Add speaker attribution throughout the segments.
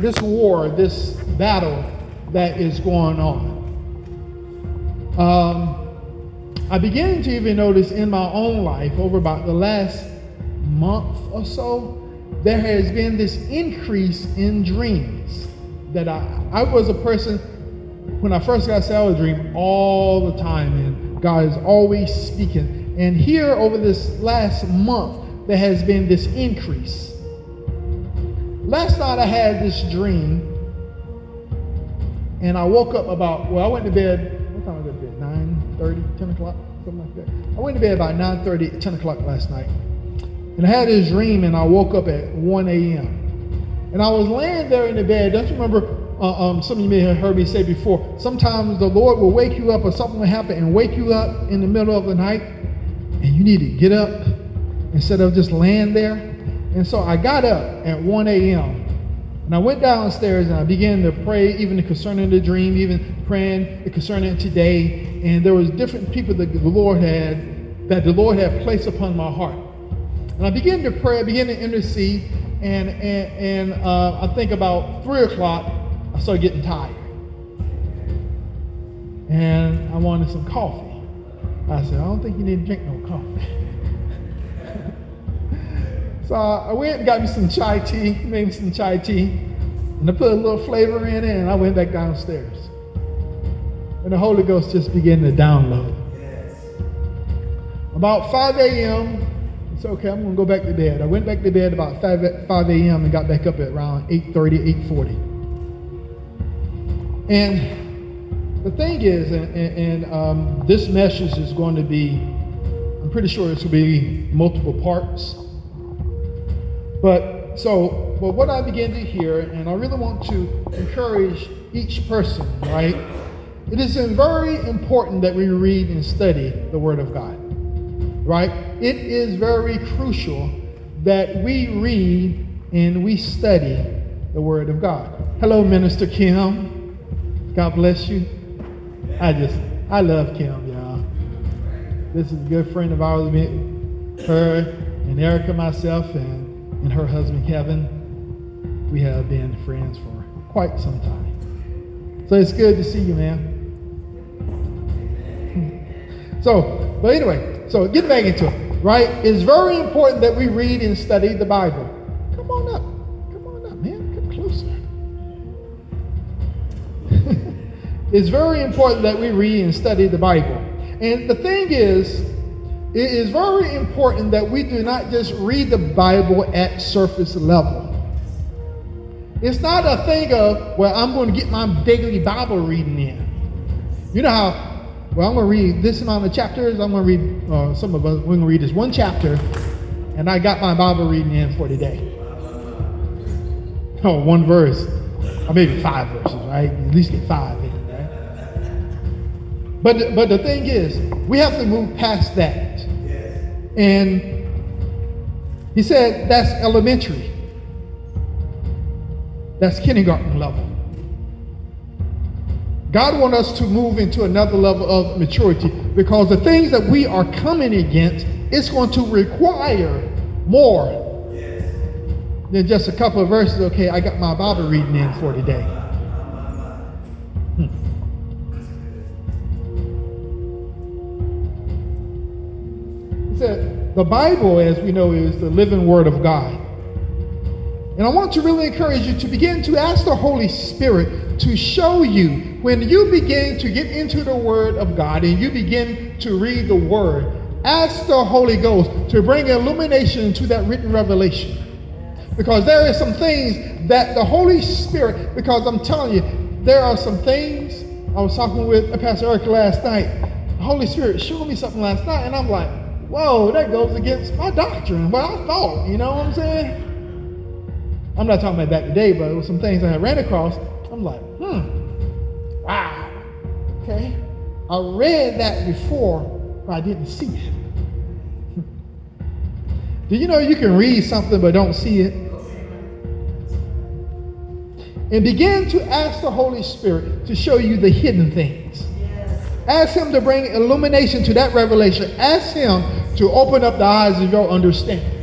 Speaker 1: this war, this battle that is going on. Um, I began to even notice in my own life over about the last month or so, there has been this increase in dreams. That I, I was a person, when I first got saved, I would dream all the time, and God is always speaking. And here, over this last month, there has been this increase. Last night, I had this dream, and I woke up about, well, I went to bed, what time I bed? 9 30, 10 o'clock, something like that. I went to bed about 9 30, 10 o'clock last night. And I had this dream, and I woke up at 1 a.m. And I was laying there in the bed. Don't you remember? Uh, um, some of you may have heard me say before. Sometimes the Lord will wake you up, or something will happen and wake you up in the middle of the night, and you need to get up instead of just laying there. And so I got up at 1 a.m. And I went downstairs and I began to pray, even concerning the dream, even praying concerning today. And there was different people that the Lord had that the Lord had placed upon my heart. And I began to pray, I began to intercede, and, and, and uh, I think about 3 o'clock, I started getting tired. And I wanted some coffee. I said, I don't think you need to drink no coffee. so I went and got me some chai tea, made me some chai tea, and I put a little flavor in it, and I went back downstairs. And the Holy Ghost just began to download. Yes. About 5 a.m., it's okay, I'm going to go back to bed. I went back to bed about 5, 5 a.m. and got back up at around 8.30, 8.40. And the thing is, and, and um, this message is going to be, I'm pretty sure it's going to be multiple parts. But so, but what I begin to hear, and I really want to encourage each person, right? It is very important that we read and study the Word of God right? It is very crucial that we read and we study the Word of God. Hello, Minister Kim. God bless you. I just, I love Kim, y'all. This is a good friend of ours, her and Erica, myself, and, and her husband, Kevin. We have been friends for quite some time. So it's good to see you, man. So, but anyway, so get back into it, right? It's very important that we read and study the Bible. Come on up. Come on up, man. Come closer. it's very important that we read and study the Bible. And the thing is, it is very important that we do not just read the Bible at surface level. It's not a thing of, well, I'm going to get my daily Bible reading in. You know how well, I'm going to read this amount of chapters. I'm going to read, uh, some of us, we're going to read this one chapter, and I got my Bible reading in for today. Oh, one verse, or maybe five verses, right? At least get five in, right? But, but the thing is, we have to move past that. And he said that's elementary. That's kindergarten level. God wants us to move into another level of maturity because the things that we are coming against, it's going to require more than just a couple of verses. Okay, I got my Bible reading in for today. He the Bible, as we know, is the living word of God. And I want to really encourage you to begin to ask the Holy Spirit to show you when you begin to get into the Word of God and you begin to read the Word, ask the Holy Ghost to bring illumination to that written revelation. Because there are some things that the Holy Spirit, because I'm telling you, there are some things. I was talking with Pastor Eric last night. The Holy Spirit showed me something last night, and I'm like, whoa, that goes against my doctrine. What I thought, you know what I'm saying? I'm not talking about that today, but it was some things I ran across. I'm like, hmm, wow. Okay. I read that before, but I didn't see it. Do you know you can read something but don't see it? And begin to ask the Holy Spirit to show you the hidden things. Ask Him to bring illumination to that revelation. Ask Him to open up the eyes of your understanding.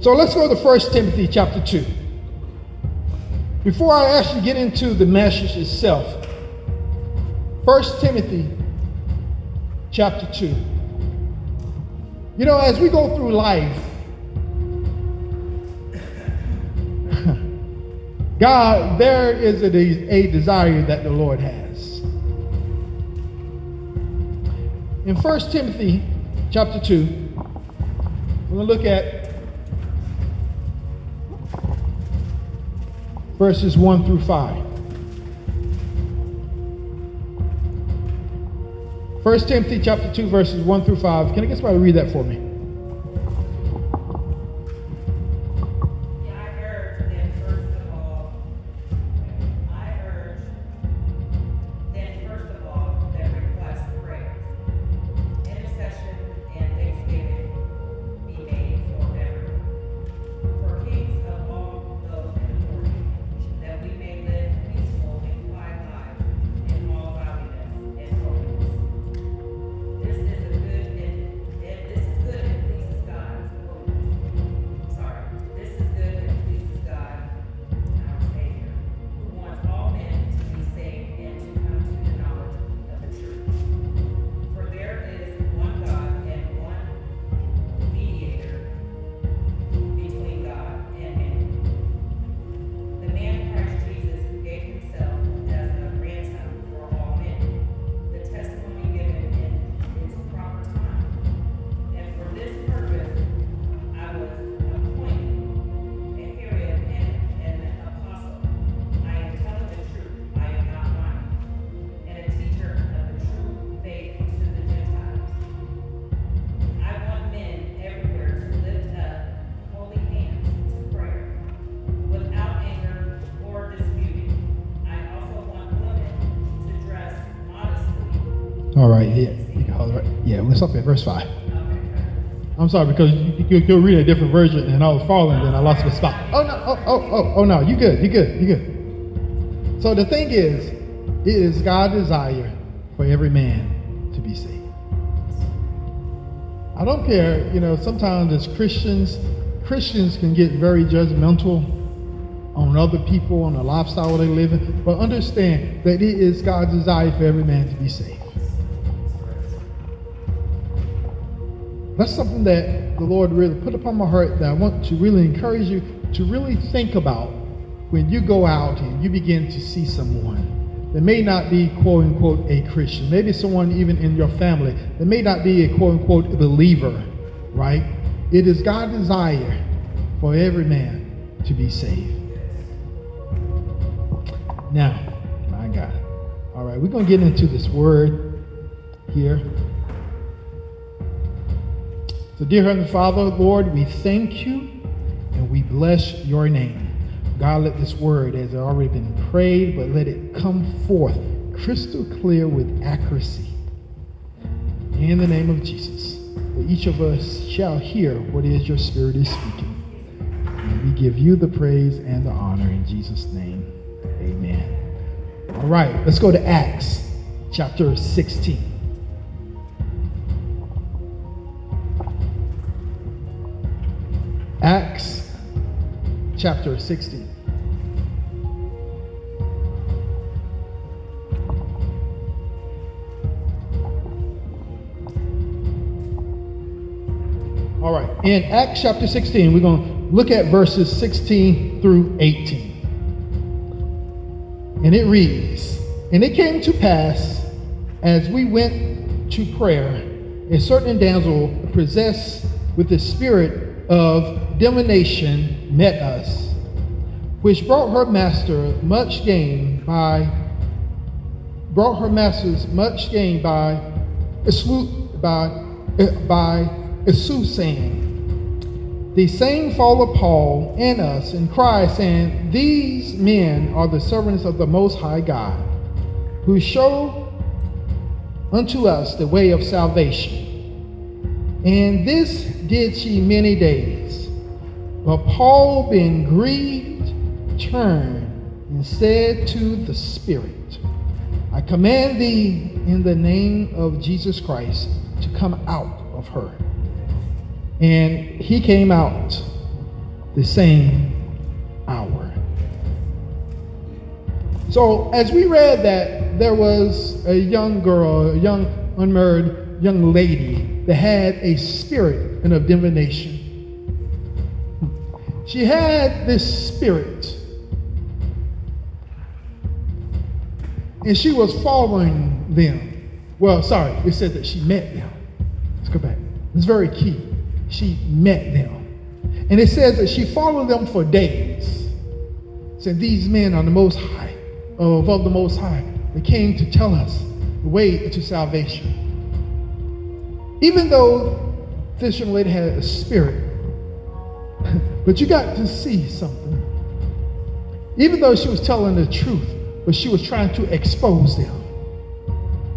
Speaker 1: So let's go to 1 Timothy chapter 2. Before I actually get into the message itself, 1 Timothy chapter 2. You know, as we go through life, God, there is a, a desire that the Lord has. In 1 Timothy chapter 2, we're going to look at verses 1 through 5. 1 Timothy chapter 2, verses 1 through 5. Can I get somebody to read that for me? Right, yeah, yeah. Let's stop at verse five. I'm sorry because you, you, you read a different version and I was following, then I lost the spot. Oh no, oh oh oh oh no, you good, you good, you good. So the thing is, it is God's desire for every man to be saved. I don't care, you know. Sometimes as Christians, Christians can get very judgmental on other people, on the lifestyle they live in, but understand that it is God's desire for every man to be saved. That's something that the Lord really put upon my heart that I want to really encourage you to really think about when you go out and you begin to see someone that may not be quote unquote a Christian, maybe someone even in your family that may not be a quote unquote believer, right? It is God's desire for every man to be saved. Now, my God. All right, we're going to get into this word here. So, dear Heavenly Father, Lord, we thank you and we bless your name. God, let this word, as it already been prayed, but let it come forth crystal clear with accuracy. In the name of Jesus, that each of us shall hear what is your Spirit is speaking. And we give you the praise and the honor in Jesus' name. Amen. All right, let's go to Acts chapter 16. Acts chapter 16. All right, in Acts chapter 16, we're going to look at verses 16 through 18. And it reads And it came to pass as we went to prayer, a certain damsel possessed with the spirit of divination met us, which brought her master much gain by brought her masters much gain by by by soothsaying. The same followed Paul and us and cried, saying, These men are the servants of the Most High God, who show unto us the way of salvation. And this did she many days. But Paul, being grieved, turned and said to the Spirit, I command thee in the name of Jesus Christ to come out of her. And he came out the same hour. So as we read that there was a young girl, a young unmarried young lady that had a spirit and of divination. She had this spirit. And she was following them. Well, sorry, it said that she met them. Let's go back. It's very key. She met them. And it says that she followed them for days. Said these men are the most high, uh, above the most high. They came to tell us the way to salvation. Even though this young lady had a spirit, but you got to see something. Even though she was telling the truth, but she was trying to expose them.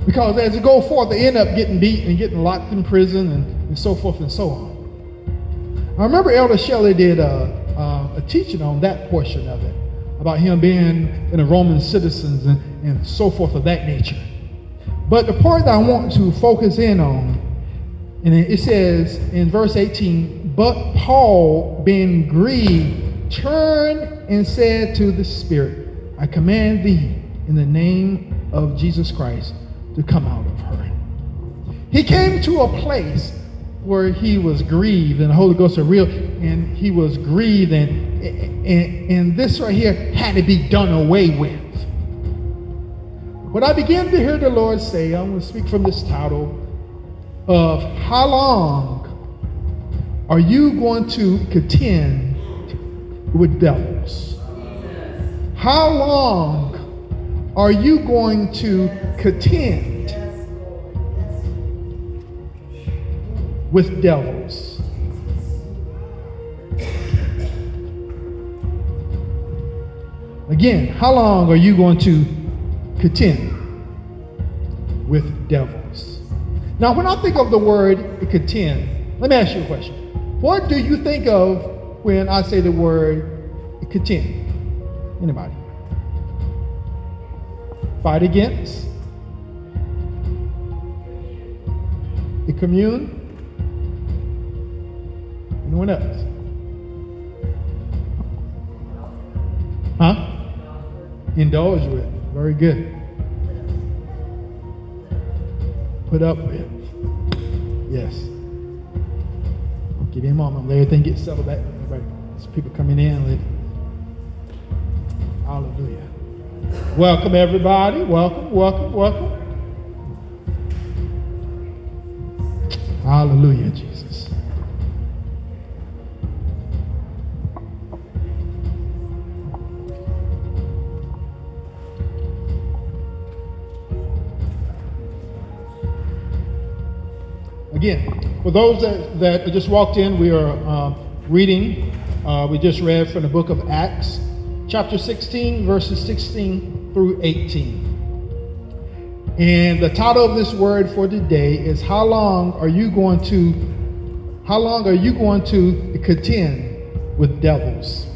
Speaker 1: Because as they go forth, they end up getting beat and getting locked in prison and, and so forth and so on. I remember Elder Shelley did a, a, a teaching on that portion of it, about him being in a Roman citizens and, and so forth of that nature. But the part that I want to focus in on, and it says in verse 18, but Paul, being grieved, turned and said to the Spirit, I command thee in the name of Jesus Christ to come out of her. He came to a place where he was grieved and the Holy Ghost was real and he was grieved and, and, and this right here had to be done away with. But I began to hear the Lord say, I'm going to speak from this title of how long are you going to contend with devils? How long are you going to contend with devils? Again, how long are you going to contend with devils? Now, when I think of the word contend, let me ask you a question. What do you think of when I say the word contend? Anybody? Fight against? The commune? Anyone else? Huh? Indulge with. Very good. Put up with. Yes. Give me a moment. Let everything get settled back. Everybody, there's people coming in. Let, hallelujah. Welcome, everybody. Welcome, welcome, welcome. Hallelujah, Jesus. Again, for those that, that just walked in, we are uh, reading, uh, we just read from the book of Acts, chapter 16, verses 16 through 18. And the title of this word for today is How long are you going to how long are you going to contend with devils?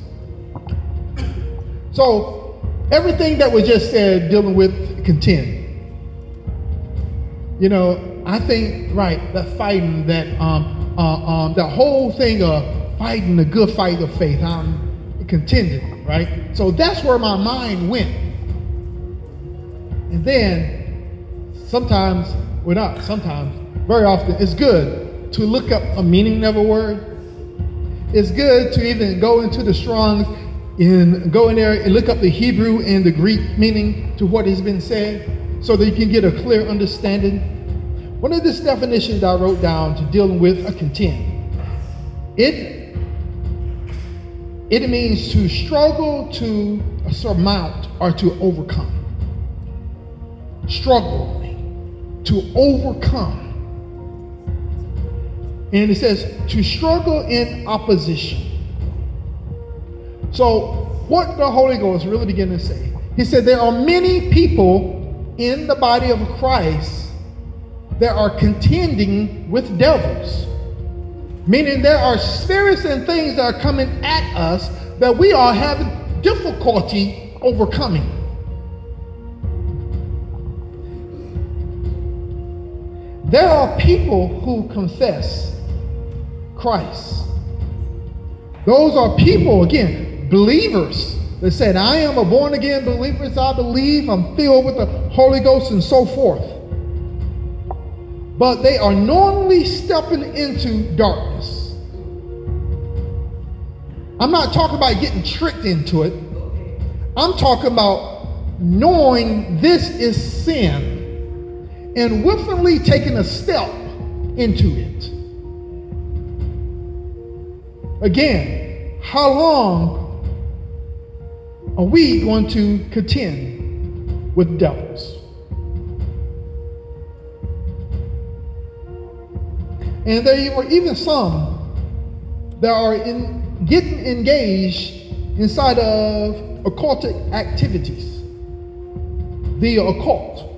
Speaker 1: So everything that was just said dealing with contend. You know, I think right that fighting that um uh, um the whole thing of fighting the good fight of faith. I'm contending, right? So that's where my mind went. And then sometimes, well not sometimes, very often, it's good to look up a meaning of a word. It's good to even go into the Strong's and go in there and look up the Hebrew and the Greek meaning to what has been said so that you can get a clear understanding. One of these definitions I wrote down to dealing with a contend. It it means to struggle to surmount or to overcome. Struggle to overcome. And it says to struggle in opposition. So, what the Holy Ghost really began to say, he said there are many people in the body of Christ that are contending with devils. Meaning there are spirits and things that are coming at us that we are having difficulty overcoming. There are people who confess Christ. Those are people, again, believers that said, I am a born again believer, I believe, I'm filled with the Holy Ghost, and so forth. But they are knowingly stepping into darkness. I'm not talking about getting tricked into it. I'm talking about knowing this is sin and willfully taking a step into it. Again, how long are we going to contend with devils? And there were even some that are in getting engaged inside of occultic activities, the occult.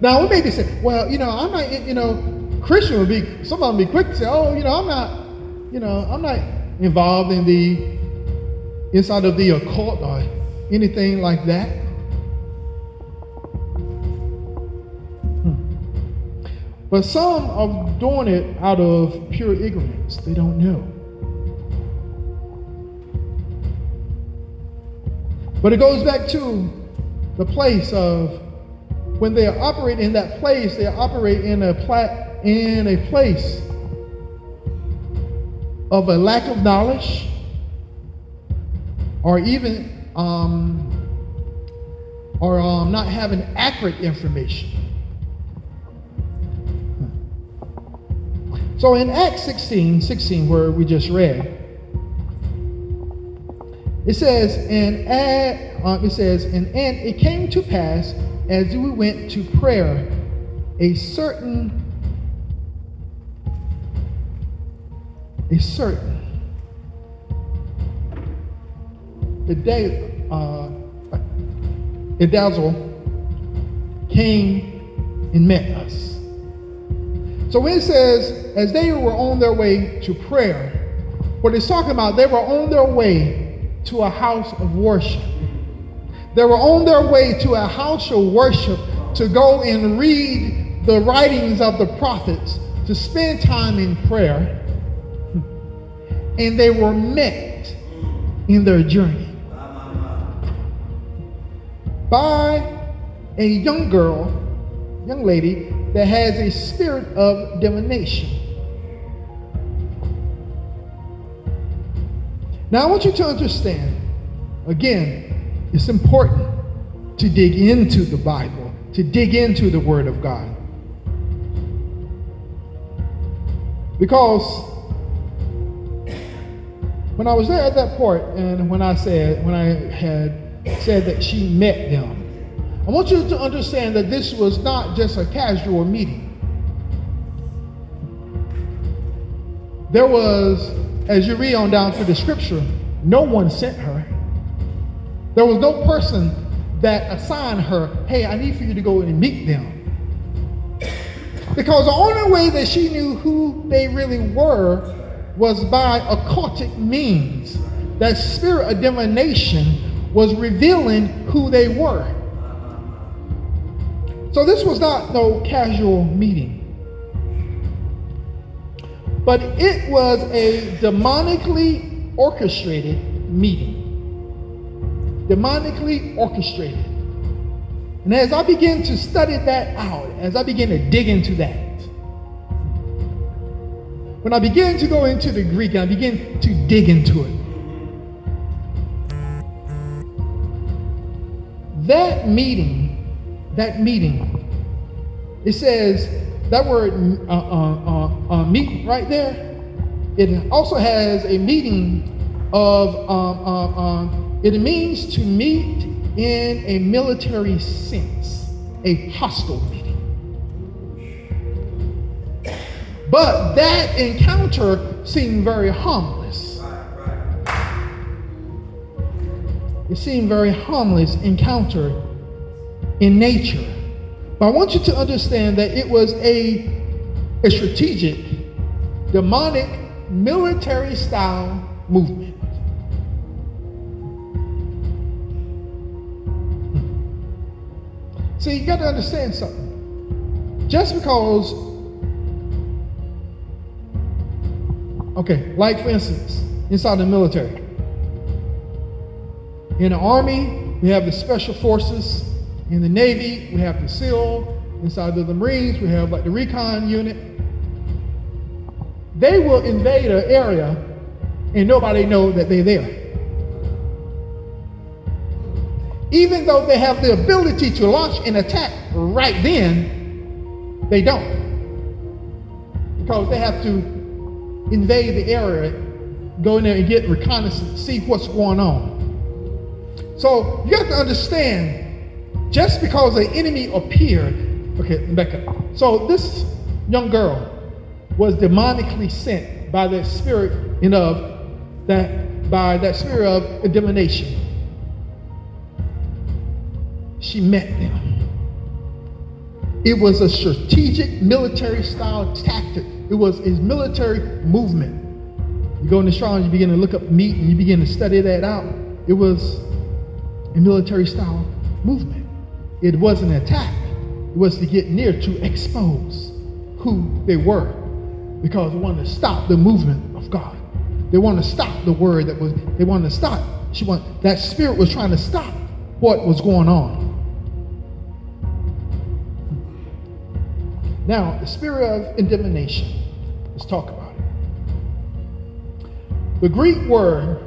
Speaker 1: Now we may be saying, well, you know, I'm not, you know, Christian would be, some of them be quick to say, oh, you know, I'm not, you know, I'm not involved in the inside of the occult or anything like that. But some are doing it out of pure ignorance. They don't know. But it goes back to the place of when they operate in that place, they operate in a plat in a place of a lack of knowledge, or even um, or um, not having accurate information. So in Acts 16, 16, where we just read, it says, and at, uh, it says, and, and it came to pass as we went to prayer, a certain, a certain the day uh, Edazzle came and met us. So when it says, as they were on their way to prayer, what it's talking about, they were on their way to a house of worship. They were on their way to a house of worship to go and read the writings of the prophets, to spend time in prayer. And they were met in their journey by a young girl, young lady, that has a spirit of divination. Now, I want you to understand, again, it's important to dig into the Bible, to dig into the Word of God. Because when I was there at that part, and when I said, when I had said that she met them. I want you to understand that this was not just a casual meeting. There was, as you read on down through the scripture, no one sent her. There was no person that assigned her, hey, I need for you to go and meet them. Because the only way that she knew who they really were was by occultic means. That spirit of divination was revealing who they were. So this was not no casual meeting. But it was a demonically orchestrated meeting. Demonically orchestrated. And as I begin to study that out, as I begin to dig into that, when I begin to go into the Greek and I begin to dig into it, That meeting, that meeting, it says that word uh, uh, uh, uh, meet right there. It also has a meaning of, um, it means to meet in a military sense, a hostile meeting. But that encounter seemed very harmless. It seemed very harmless encounter in nature. But I want you to understand that it was a, a strategic, demonic, military style movement. Hmm. See, you got to understand something. Just because, okay, like for instance, inside the military, In the Army, we have the Special Forces. In the Navy, we have the SEAL. Inside of the Marines, we have like the recon unit. They will invade an area and nobody know that they're there. Even though they have the ability to launch an attack right then, they don't. Because they have to invade the area, go in there and get reconnaissance, see what's going on. So you have to understand, just because an enemy appeared, okay, up. So this young girl was demonically sent by that spirit in of that by that spirit of divination. She met them. It was a strategic military style tactic. It was a military movement. You go in the Strong's, you begin to look up meet and you begin to study that out. It was a military style movement. It wasn't an attack. It was to get near to expose who they were because they wanted to stop the movement of God. They wanted to stop the word that was, they wanted to stop. She want, that spirit was trying to stop what was going on. Now, the spirit of divination. Let's talk about it. The Greek word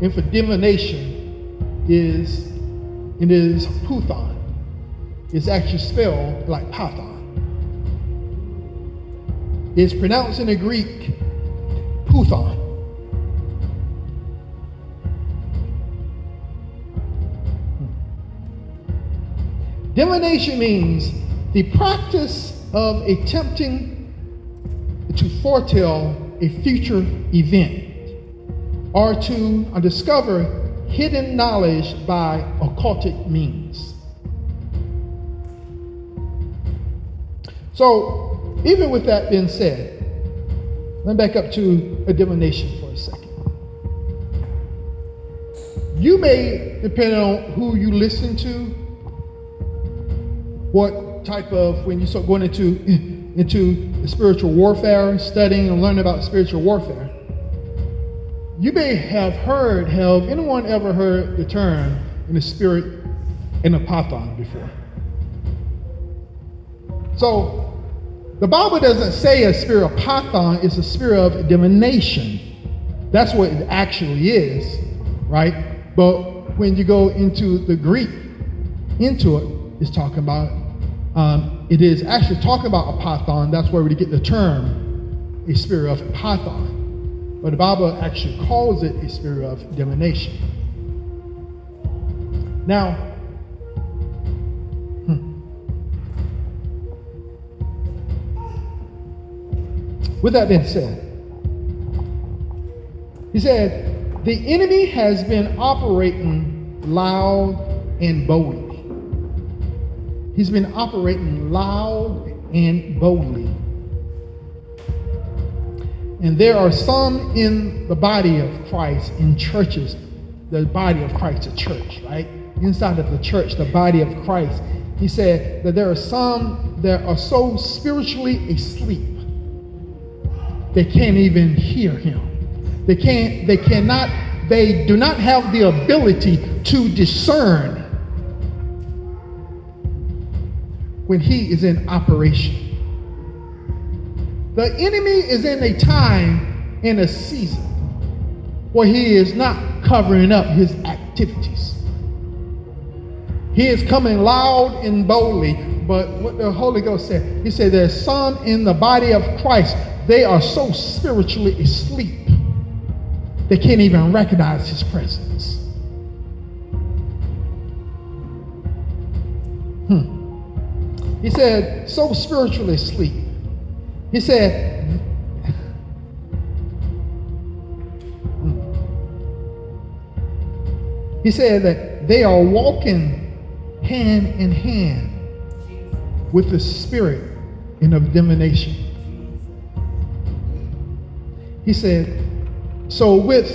Speaker 1: for divination is it is puthon. It's actually spelled like python. It's pronounced in the Greek puthon. Divination means the practice of attempting to foretell a future event or to discover hidden knowledge by occultic means. So, even with that being said, let me back up to a divination for a second. You may, depending on who you listen to, what type of, when you start going into, into spiritual warfare, studying and learning about spiritual warfare, you may have heard, have anyone ever heard the term in the spirit in a python before? So the Bible doesn't say a spirit of python is a spirit of divination. That's what it actually is, right? But when you go into the Greek, into it, it's talking about, um, it is actually talking about a python. That's where we get the term a spirit of python. But the Bible actually calls it a spirit of divination. Now, hmm. With that being said, he said, the enemy has been operating loud and boldly. He's been operating loud and boldly. And there are some in the body of Christ, in churches, the body of Christ, a church, right? Inside of the church, the body of Christ. He said that there are some that are so spiritually asleep they can't even hear him. They can't, they cannot, they do not have the ability to discern when he is in operation. The enemy is in a time, in a season, where he is not covering up his activities. He is coming loud and boldly, but what the Holy Ghost said, he said, There's some in the body of Christ they are so spiritually asleep, they can't even recognize his presence. Hmm. He said, so spiritually asleep. He said, hmm. he said that they are walking hand in hand with the spirit in of divination. He said, so with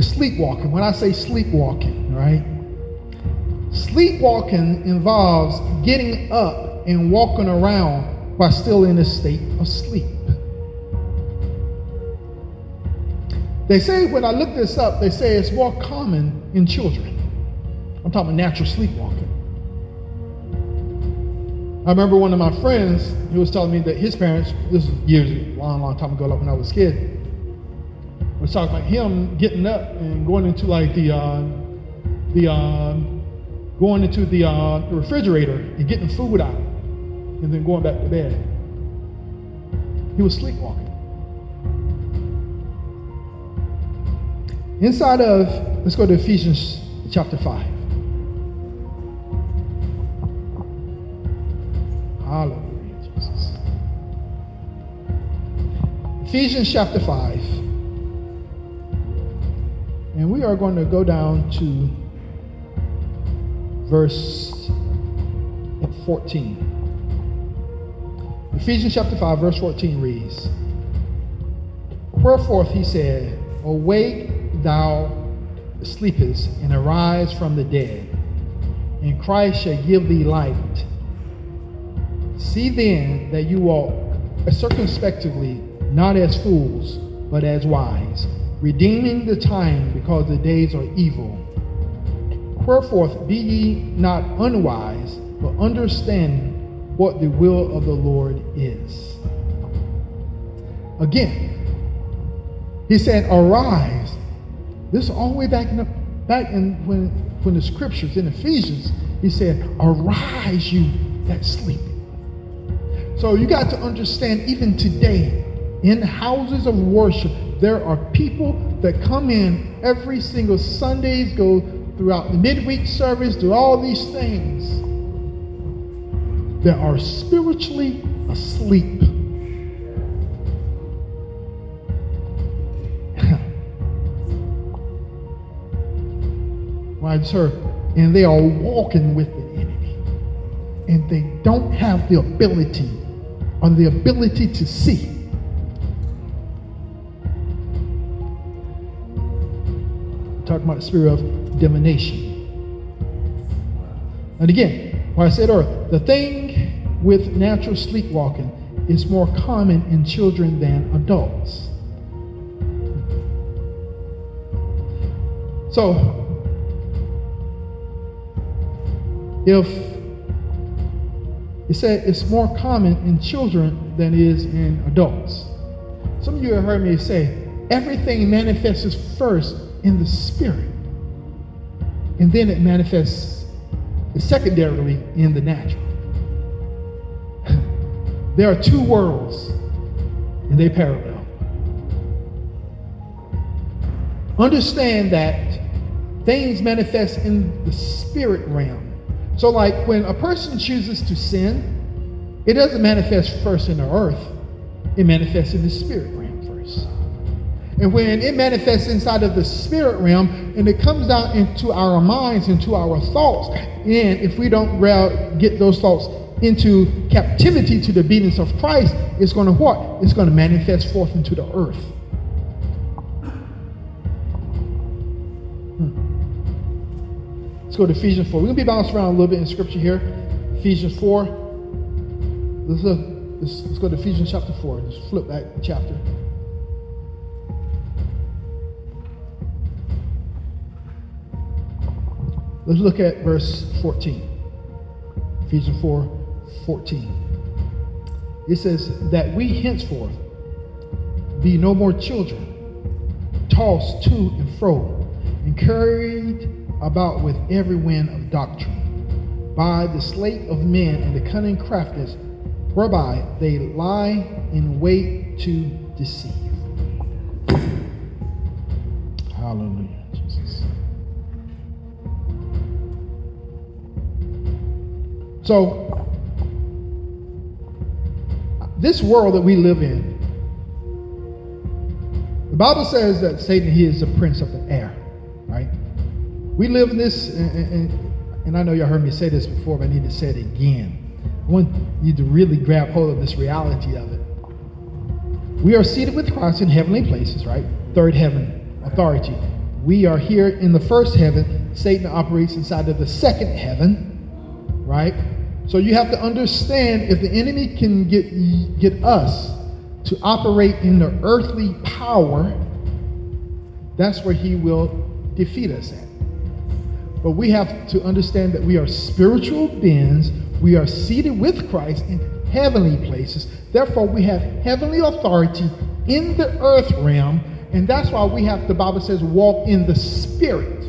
Speaker 1: sleepwalking, when I say sleepwalking, right? Sleepwalking involves getting up and walking around while still in a state of sleep. They say, when I look this up, they say it's more common in children. I'm talking about natural sleepwalking. I remember one of my friends, he was telling me that his parents, this was years, long, long time ago, like when I was a kid, was talking about him getting up and going into like the, uh, the, uh, going into the, uh, the refrigerator and getting food out and then going back to bed. He was sleepwalking. Inside of, let's go to Ephesians chapter 5. Hallelujah, Jesus. Ephesians chapter 5. And we are going to go down to verse 14. Ephesians chapter 5, verse 14 reads Wherefore he said, Awake, thou sleepest, and arise from the dead, and Christ shall give thee light. See then that you walk circumspectively, not as fools, but as wise, redeeming the time because the days are evil. Wherefore be ye not unwise, but understand what the will of the Lord is. Again, he said, Arise. This is all the way back in the, back in when when the scriptures in Ephesians, he said, Arise, you that sleep. So you got to understand, even today, in houses of worship, there are people that come in every single Sundays, go throughout the midweek service, do all these things that are spiritually asleep. right, sir? And they are walking with the enemy. And they don't have the ability or the ability to see. talking about the spirit of divination. And again, what I said earlier, the thing with natural sleepwalking is more common in children than adults. So, if it said it's more common in children than it is in adults. Some of you have heard me say everything manifests first in the spirit, and then it manifests secondarily in the natural. There are two worlds, and they parallel. Understand that things manifest in the spirit realm. So, like when a person chooses to sin, it doesn't manifest first in the earth, it manifests in the spirit realm first. And when it manifests inside of the spirit realm and it comes out into our minds, into our thoughts, and if we don't get those thoughts into captivity to the obedience of Christ, it's going to what? It's going to manifest forth into the earth. Hmm. Let's go to Ephesians 4. We're going to be bouncing around a little bit in scripture here. Ephesians 4. Let's, look, let's, let's go to Ephesians chapter 4. Just flip back chapter. Let's look at verse 14. Ephesians 4 14. It says, That we henceforth be no more children, tossed to and fro, and carried about with every wind of doctrine, by the sleight of men and the cunning craftiness whereby they lie in wait to deceive. Hallelujah. Jesus. So, this world that we live in, the Bible says that Satan, he is the prince of the air, right? We live in this, and, and, and I know y'all heard me say this before, but I need to say it again. I want you to really grab hold of this reality of it. We are seated with Christ in heavenly places, right? Third heaven authority. We are here in the first heaven. Satan operates inside of the second heaven, right? So you have to understand if the enemy can get, get us to operate in the earthly power, that's where he will defeat us at. But we have to understand that we are spiritual beings. We are seated with Christ in heavenly places. Therefore, we have heavenly authority in the earth realm. And that's why we have, the Bible says, walk in the spirit.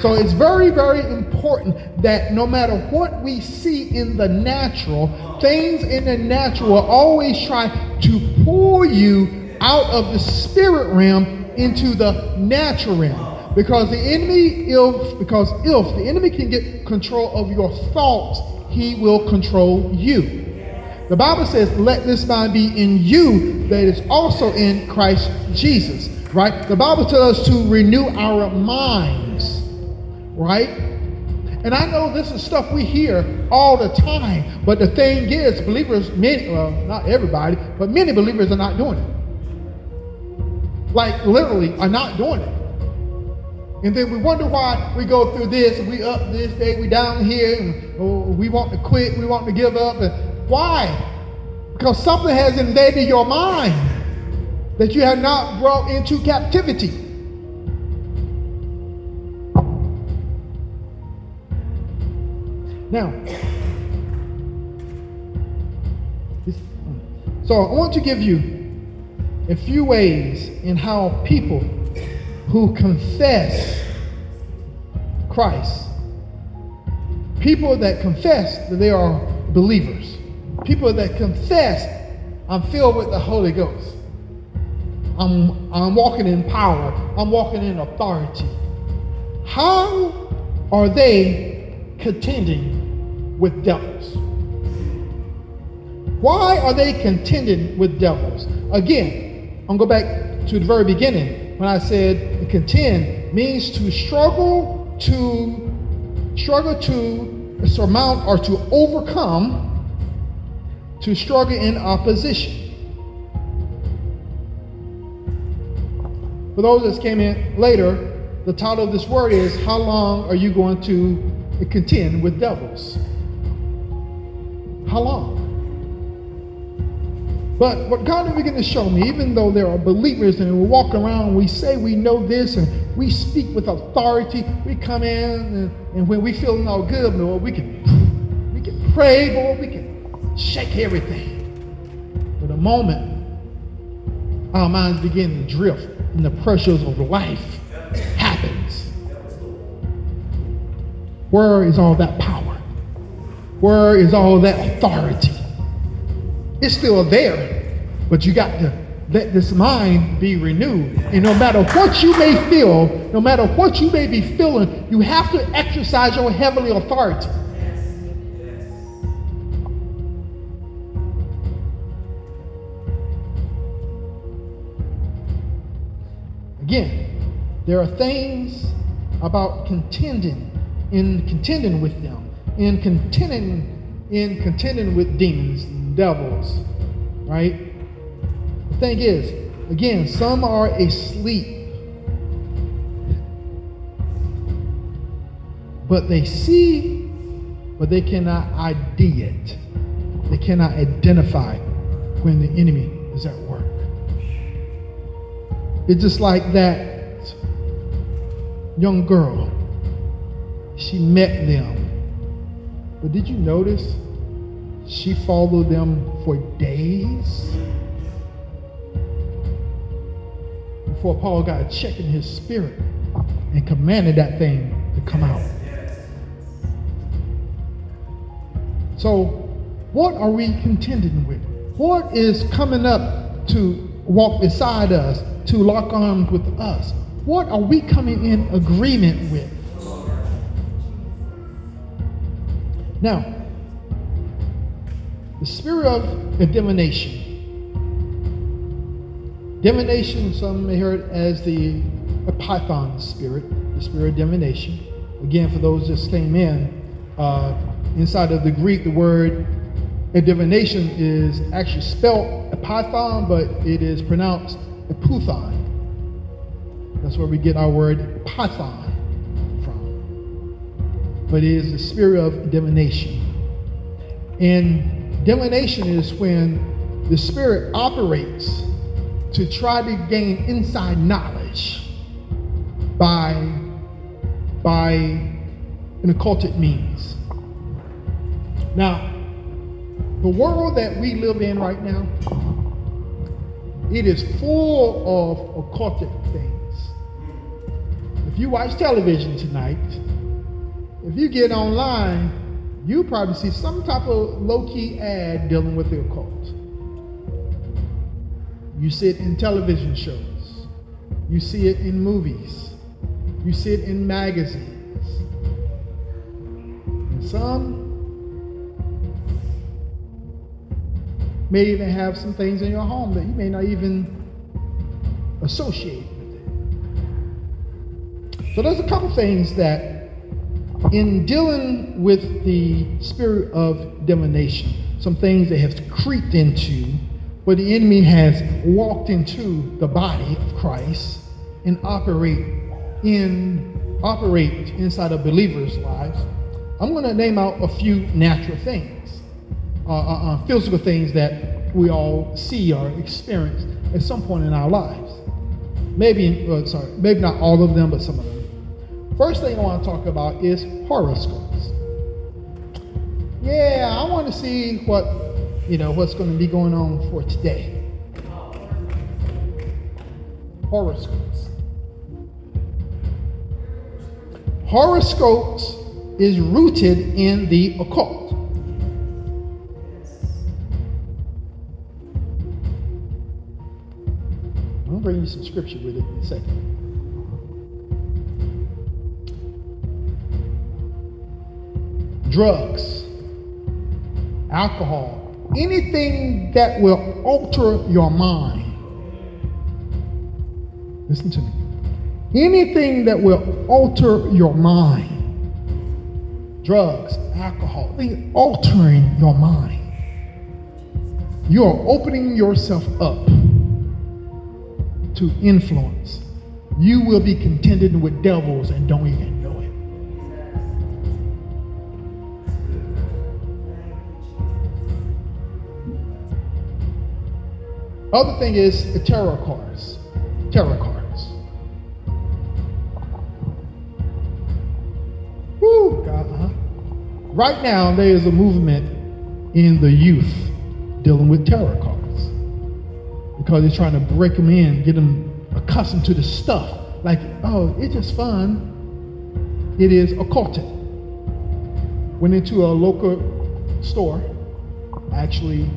Speaker 1: So it's very, very important that no matter what we see in the natural, things in the natural will always try to pull you out of the spirit realm into the natural realm. Because the enemy, if because if the enemy can get control of your thoughts, he will control you. The Bible says, let this mind be in you that is also in Christ Jesus. Right? The Bible tells us to renew our minds. Right? And I know this is stuff we hear all the time, but the thing is, believers, many, well, not everybody, but many believers are not doing it like literally are not doing it. And then we wonder why we go through this, we up this day, we down here, and oh, we want to quit, we want to give up. And why? Because something has invaded your mind that you have not brought into captivity. Now, so I want to give you a few ways in how people who confess Christ, people that confess that they are believers, people that confess, I'm filled with the Holy Ghost. I'm, I'm walking in power. I'm walking in authority. How are they contending with devils? Why are they contending with devils? Again, to go back to the very beginning when I said contend means to struggle to struggle to surmount or to overcome, to struggle in opposition. For those that came in later, the title of this word is How long are you going to contend with devils? How long? But what God is beginning to show me, even though there are believers and we walk around, and we say we know this and we speak with authority, we come in and, and when we feel no good, Lord, we can we can pray, Lord, we can shake everything. But the moment our minds begin to drift and the pressures of life happens, where is all that power? Where is all that authority? It's still there, but you got to let this mind be renewed. And no matter what you may feel, no matter what you may be feeling, you have to exercise your heavenly authority. Again, there are things about contending, in contending with them, in contending, in contending with demons devils, right? The thing is, again, some are asleep. But they see, but they cannot ID it. They cannot identify when the enemy is at work. It's just like that young girl. She met them. But did you notice she followed them for days before Paul got a check in his spirit and commanded that thing to come out. So, what are we contending with? What is coming up to walk beside us, to lock arms with us? What are we coming in agreement with? Now, the spirit of divination. Divination, some may hear it as the Python spirit, the spirit of divination. Again, for those just came in, uh, inside of the Greek, the word divination is actually spelled a Python, but it is pronounced a Puthon. That's where we get our word Python But it is the spirit of divination. And Divination is when the spirit operates to try to gain inside knowledge by, by an occulted means. Now, the world that we live in right now, it is full of occulted things. If you watch television tonight, if you get online, you probably see some type of low-key ad dealing with the occult. You see it in television shows. You see it in movies. You see it in magazines. And some may even have some things in your home that you may not even associate with it. So there's a couple things that in dealing with the spirit of divination, some things that have creeped into where the enemy has walked into the body of Christ and operate in operate inside of believers' lives. I'm going to name out a few natural things. Uh, uh, uh, physical things that we all see or experience at some point in our lives. Maybe, uh, sorry, maybe not all of them, but some of them. First thing I want to talk about is horoscopes. Yeah, I want to see what, you know, what's going to be going on for today. Horoscopes. Horoscopes is rooted in the occult. I'm bring you some scripture with it in a second. Drugs, alcohol, anything that will alter your mind. Listen to me. Anything that will alter your mind. Drugs, alcohol, altering your mind. You are opening yourself up to influence, you will be contending with devils and don't even Other thing is the tarot cards. Tarot cards. Woo, God, huh? Right now, there is a movement in the youth dealing with tarot cards because they're trying to break them in, get them accustomed to the stuff. Like, oh, it's just fun. It is occulted. Went into a local store, actually,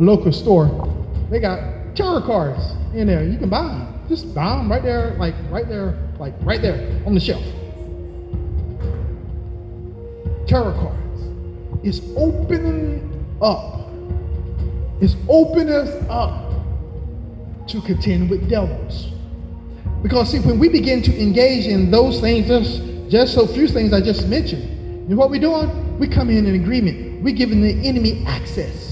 Speaker 1: a local store. They got tarot cards in there. You can buy them. Just buy them right there, like right there, like right there on the shelf. Tarot cards is opening up is opening us up to contend with devils. Because see, when we begin to engage in those things, just, just so few things I just mentioned, you know what we're doing? We come in an agreement. We're giving the enemy access.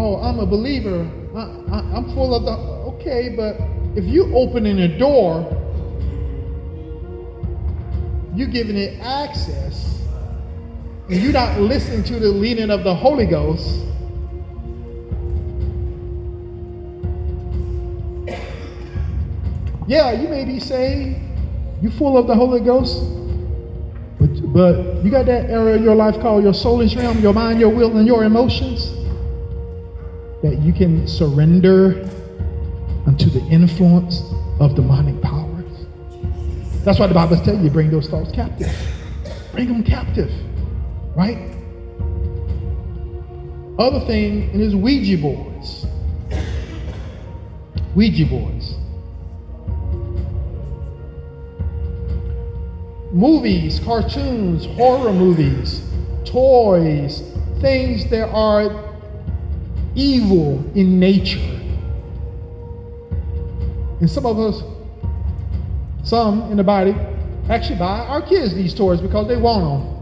Speaker 1: Oh, I'm a believer. I, I'm full of the. Okay, but if you opening a door, you're giving it access and you're not listening to the leading of the Holy Ghost, yeah, you may be saved, you full of the Holy Ghost, but, but you got that area of your life called your soulish realm, your mind, your will, and your emotions that you can surrender unto the influence of demonic powers. That's why the Bible tells you bring those thoughts captive. Bring them captive. Right? Other thing is Ouija boards. Ouija boards. Movies, cartoons, horror movies, toys, things that are evil in nature. And some of us, some in the body, actually buy our kids these toys because they want them.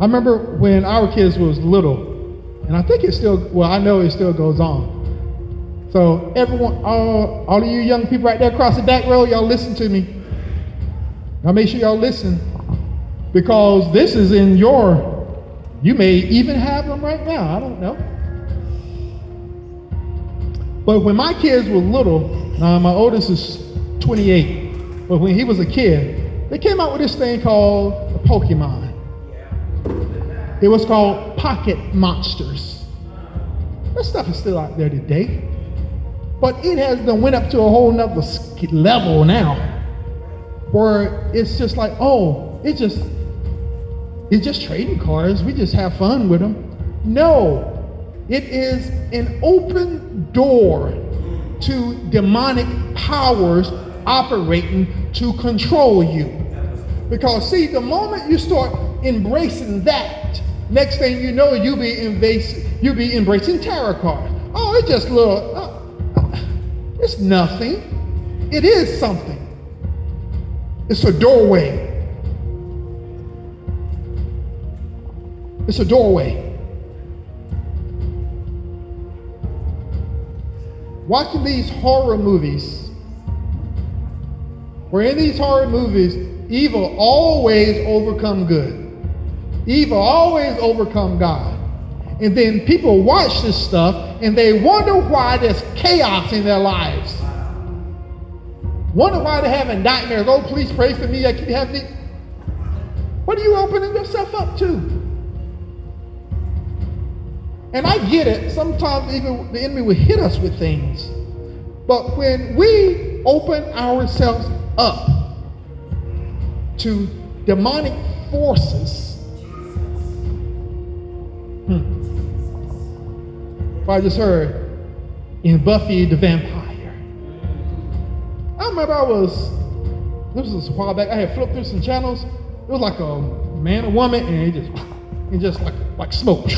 Speaker 1: I remember when our kids was little, and I think it still, well, I know it still goes on. So everyone, all, all of you young people right there across the back row, y'all listen to me. Now make sure y'all listen because this is in your, you may even have them right now. I don't know. But when my kids were little, now my oldest is 28, but when he was a kid, they came out with this thing called a Pokemon. It was called Pocket Monsters. That stuff is still out there today. But it has then went up to a whole nother level now where it's just like, oh, it just it's just trading cards. We just have fun with them. No, it is an open door to demonic powers operating to control you. Because see, the moment you start embracing that, next thing you know, you'll be embracing, you be embracing tarot cards. Oh, it's just little. Uh, it's nothing. It is something. It's a doorway. It's a doorway. Watching these horror movies, where in these horror movies, evil always overcome good. Evil always overcome God. And then people watch this stuff and they wonder why there's chaos in their lives. Wonder why they're having nightmares. Oh, please pray for me. I keep having. What are you opening yourself up to? And I get it. Sometimes even the enemy will hit us with things. But when we open ourselves up to demonic forces, hmm, I just heard in Buffy the Vampire. I remember I was, this was a while back, I had flipped through some channels. It was like a man or woman, and it just, and just like, like smoke,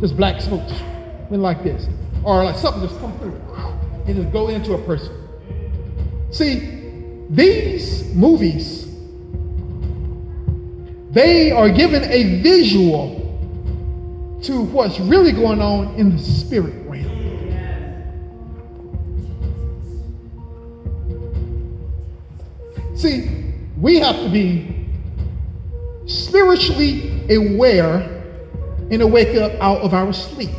Speaker 1: just black smoke, went like this. Or like something just come through and just go into a person. See, these movies, they are given a visual to what's really going on in the spirit realm. See, we have to be spiritually aware and to wake up out of our sleep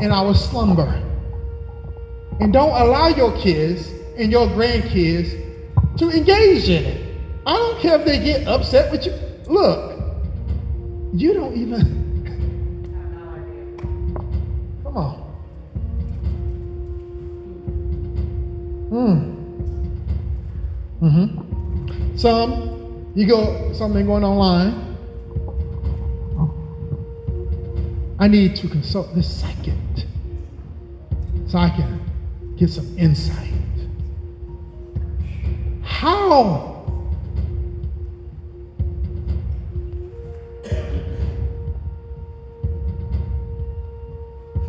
Speaker 1: and our slumber. And don't allow your kids and your grandkids to engage in it. I don't care if they get upset with you. Look, you don't even Come on. Hmm. Mm-hmm. Some, you go, something going online. I need to consult this psychic. So I can get some insight. How?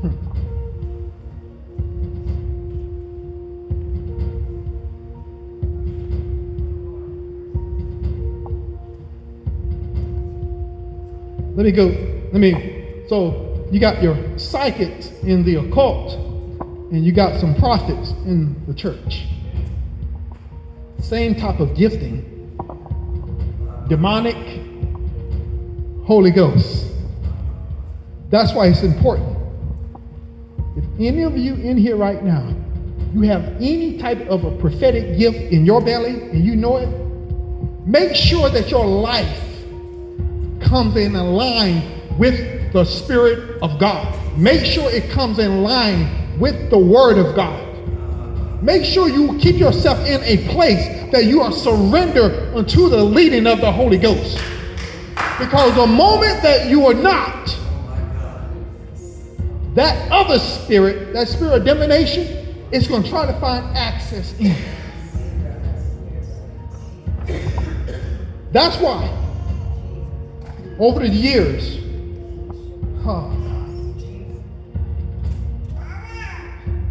Speaker 1: Hmm. Let me go, let me, so you got your psychics in the occult, and you got some prophets in the church. Same type of gifting. Demonic, Holy Ghost. That's why it's important. If any of you in here right now, you have any type of a prophetic gift in your belly and you know it, make sure that your life comes in line with the Spirit of God. Make sure it comes in line with the Word of God. Make sure you keep yourself in a place that you are surrendered unto the leading of the Holy Ghost. Because the moment that you are not, that other spirit, that spirit of divination, is going to try to find access in. That's why over the years.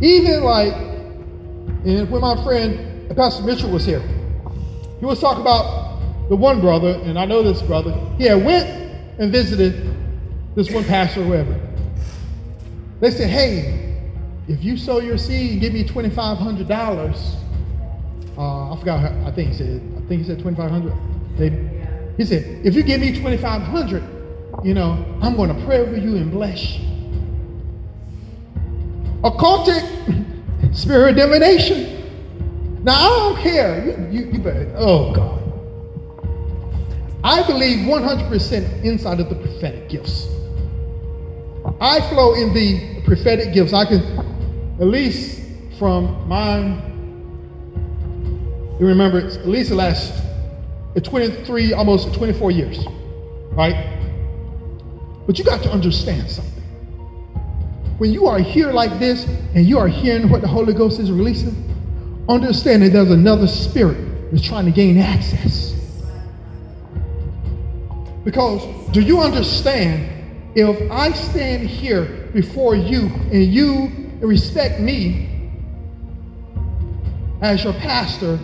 Speaker 1: Even like, and when my friend Pastor Mitchell was here, he was talking about the one brother, and I know this brother. He had went and visited this one pastor or whoever. They said, hey, if you sow your seed and give me $2,500, uh, I forgot, how, I think he said, I think he said 2,500. They he said, if you give me 2,500, you know, I'm going to pray over you and bless you. occultic, spirit divination. Now, I don't care. You, you, you better, oh God. I believe 100% inside of the prophetic gifts. I flow in the prophetic gifts. I can, at least from mine, you remember, at least the last 23, almost 24 years, right? But you got to understand something. When you are here like this and you are hearing what the Holy Ghost is releasing, understand that there's another spirit that's trying to gain access. Because do you understand if I stand here before you and you respect me as your pastor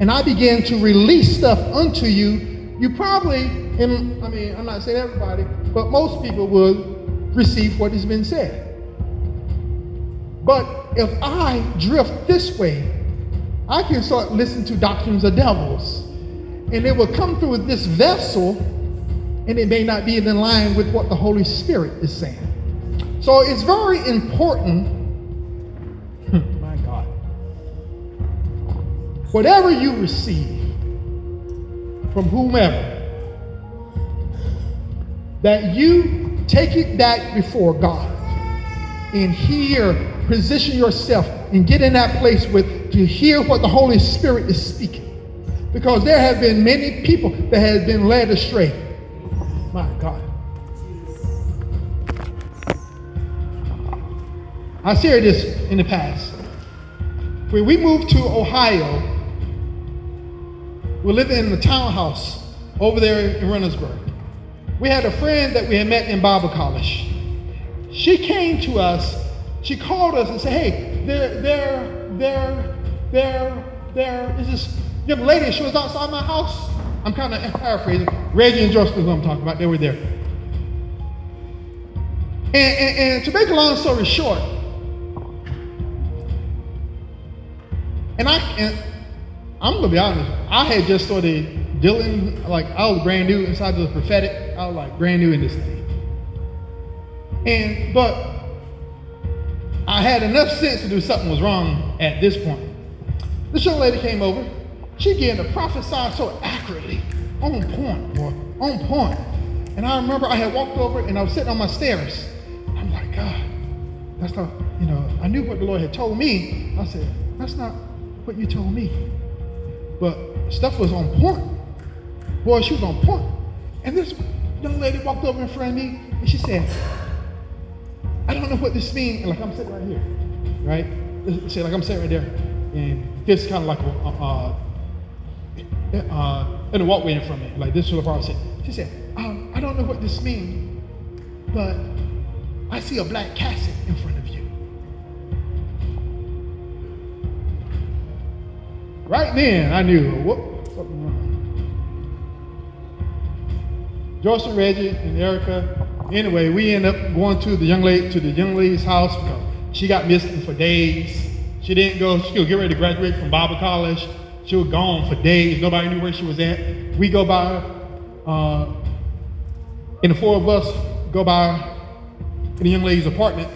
Speaker 1: and I begin to release stuff unto you, you probably, and I mean, I'm not saying everybody, but most people would receive what has been said. But if I drift this way, I can start listening to doctrines of devils. And it will come through with this vessel, and it may not be in line with what the Holy Spirit is saying. So it's very important. my God. Whatever you receive from whomever, that you take it back before God and hear, position yourself and get in that place with to hear what the Holy Spirit is speaking. Because there have been many people that have been led astray. My God. I shared this in the past. When we moved to Ohio, we lived in the townhouse over there in Reynoldsburg. We had a friend that we had met in Bible college. She came to us, she called us and said, Hey, there, there, there, there, there is this young lady. She was outside my house. I'm kind of paraphrasing. Reggie and Joseph, is who I'm talking about, they were there. And, and, and to make a long story short, and I and I'm gonna be honest, I had just started dealing like I was brand new inside the prophetic. I was like brand new in this thing. And but I had enough sense to do something was wrong at this point. This young lady came over. She began to prophesy so accurately, on point, boy, on point. And I remember I had walked over and I was sitting on my stairs. I'm like, God, that's not, you know, I knew what the Lord had told me. I said, that's not what you told me. But stuff was on point. Boy, she was on point. And this young lady walked over in front of me and she said, I don't know what this means. And like I'm sitting right here, right? Say like I'm sitting right there, and this kind of like a, uh, uh, in a walkway in front of me. Like this is what I said. She said, um, I don't know what this means, but I see a black casket in front of you. Right then, I knew what something wrong. Joseph, Reggie, and Erica. Anyway, we end up going to the young lady to the young lady's house because she got missing for days. She didn't go. She was get ready to graduate from Bible college. She was gone for days. Nobody knew where she was at. We go by, uh, and the four of us go by the young lady's apartment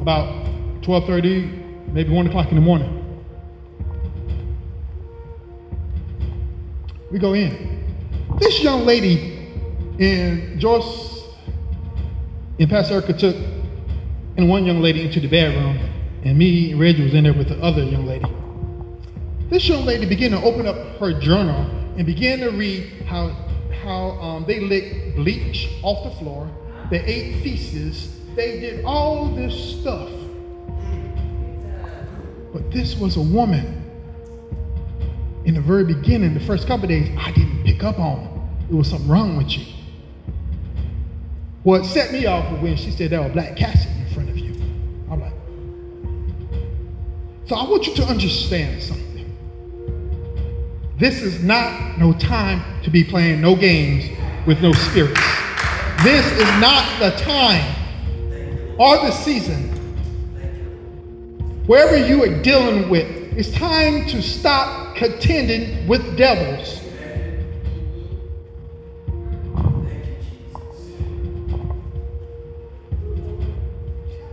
Speaker 1: about 12:30, maybe one o'clock in the morning. We go in. This young lady and Joyce and Pastor Erica took and one young lady into the bedroom, and me and Reggie was in there with the other young lady. This young lady began to open up her journal and began to read how how um, they licked bleach off the floor, they ate feces, they did all this stuff. But this was a woman in the very beginning, the first couple days, I didn't pick up on. It. There was something wrong with you. What set me off was when she said there a black casket in front of you. I'm like, so I want you to understand something. This is not no time to be playing no games with no spirits. This is not the time or the season. Wherever you are dealing with, it's time to stop contending with devils.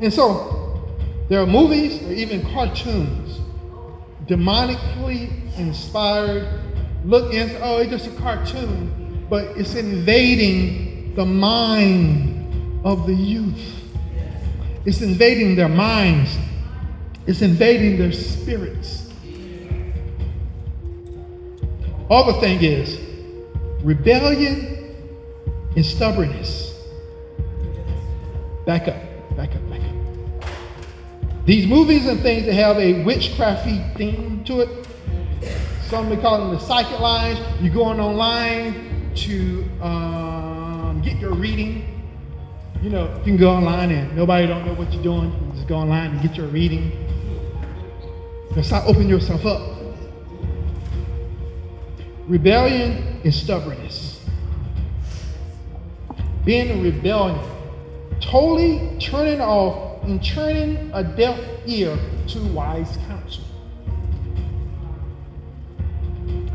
Speaker 1: And so, There are movies or even cartoons, demonically inspired. Look in, oh, it's just a cartoon, but it's invading the mind of the youth. It's invading their minds. It's invading their spirits. Other thing is rebellion and stubbornness. Back up, back up, back up. These movies and things that have a witchcrafty theme to it, some may call them the psychic lines. You're going online to um, get your reading. You know, you can go online and nobody don't know what you're doing. You just go online and get your reading. And start opening yourself up. Rebellion is stubbornness. Being in rebellion, totally turning off and turning a deaf ear to wise counsel.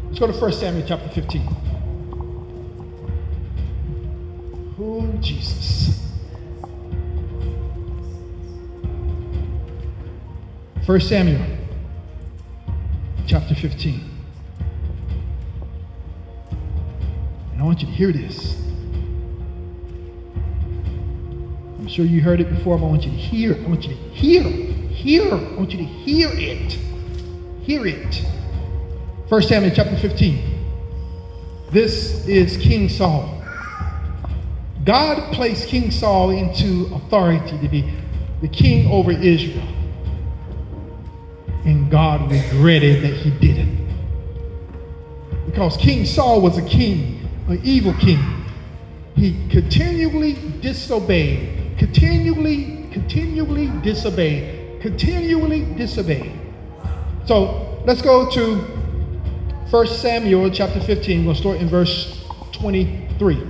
Speaker 1: Let's go to 1 Samuel chapter 15. Oh, Jesus. 1 Samuel chapter 15. And I want you to hear this. I'm sure you heard it before, but I want you to hear it. I want you to hear, hear. I want you to hear it. Hear it. 1 Samuel chapter 15. This is King Saul. God placed King Saul into authority to be the king over Israel. Regretted that he didn't. Because King Saul was a king, an evil king. He continually disobeyed, continually, continually disobeyed, continually disobeyed. So let's go to 1 Samuel chapter 15. We'll start in verse 23.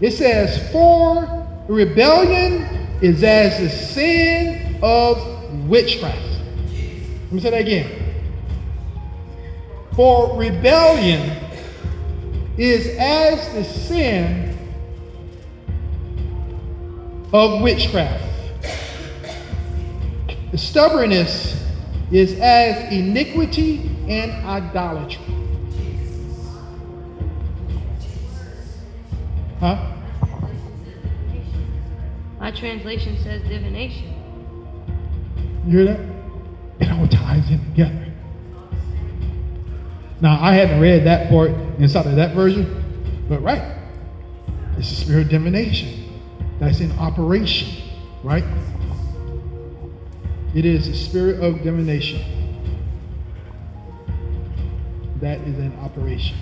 Speaker 1: It says, For rebellion is as the sin of witchcraft. Let me say that again. For rebellion is as the sin of witchcraft. The stubbornness is as iniquity and idolatry. Huh?
Speaker 2: My translation says divination.
Speaker 1: You hear that? All together. Now, I hadn't read that part inside of that version, but right, it's the spirit of divination that's in operation, right? It is the spirit of divination that is in operation.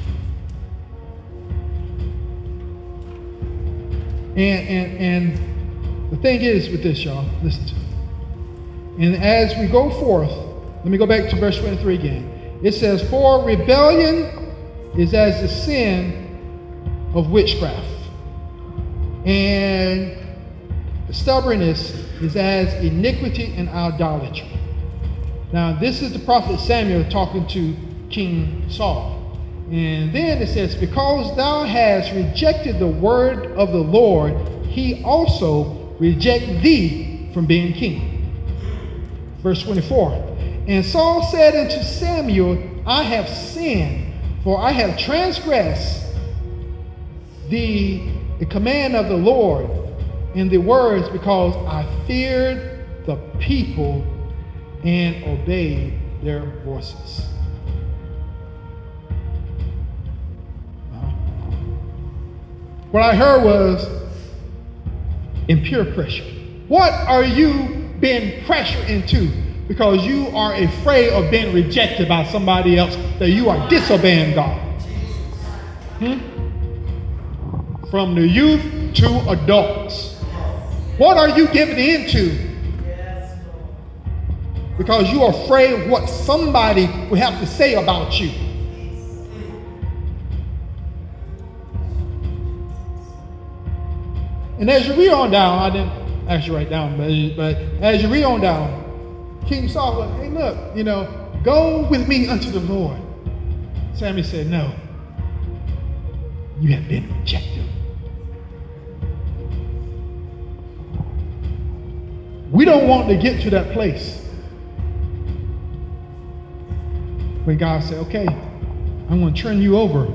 Speaker 1: And and and the thing is with this, y'all, listen to me. And as we go forth, let me go back to verse 23 again. It says, For rebellion is as the sin of witchcraft, and stubbornness is as iniquity and idolatry. Now, this is the prophet Samuel talking to King Saul. And then it says, Because thou hast rejected the word of the Lord, he also reject thee from being king. Verse 24. And Saul said unto Samuel, I have sinned, for I have transgressed the, the command of the Lord in the words because I feared the people and obeyed their voices. What I heard was impure pressure. What are you being pressured into? Because you are afraid of being rejected by somebody else, that you are disobeying God. Hmm? From the youth to adults. What are you giving into? Because you're afraid what somebody will have to say about you. And as you read on down, I didn't actually write down, but, but as you read on down, King Saul said, hey, look, you know, go with me unto the Lord. Sammy said, no, you have been rejected. We don't want to get to that place when God said, okay, I'm going to turn you over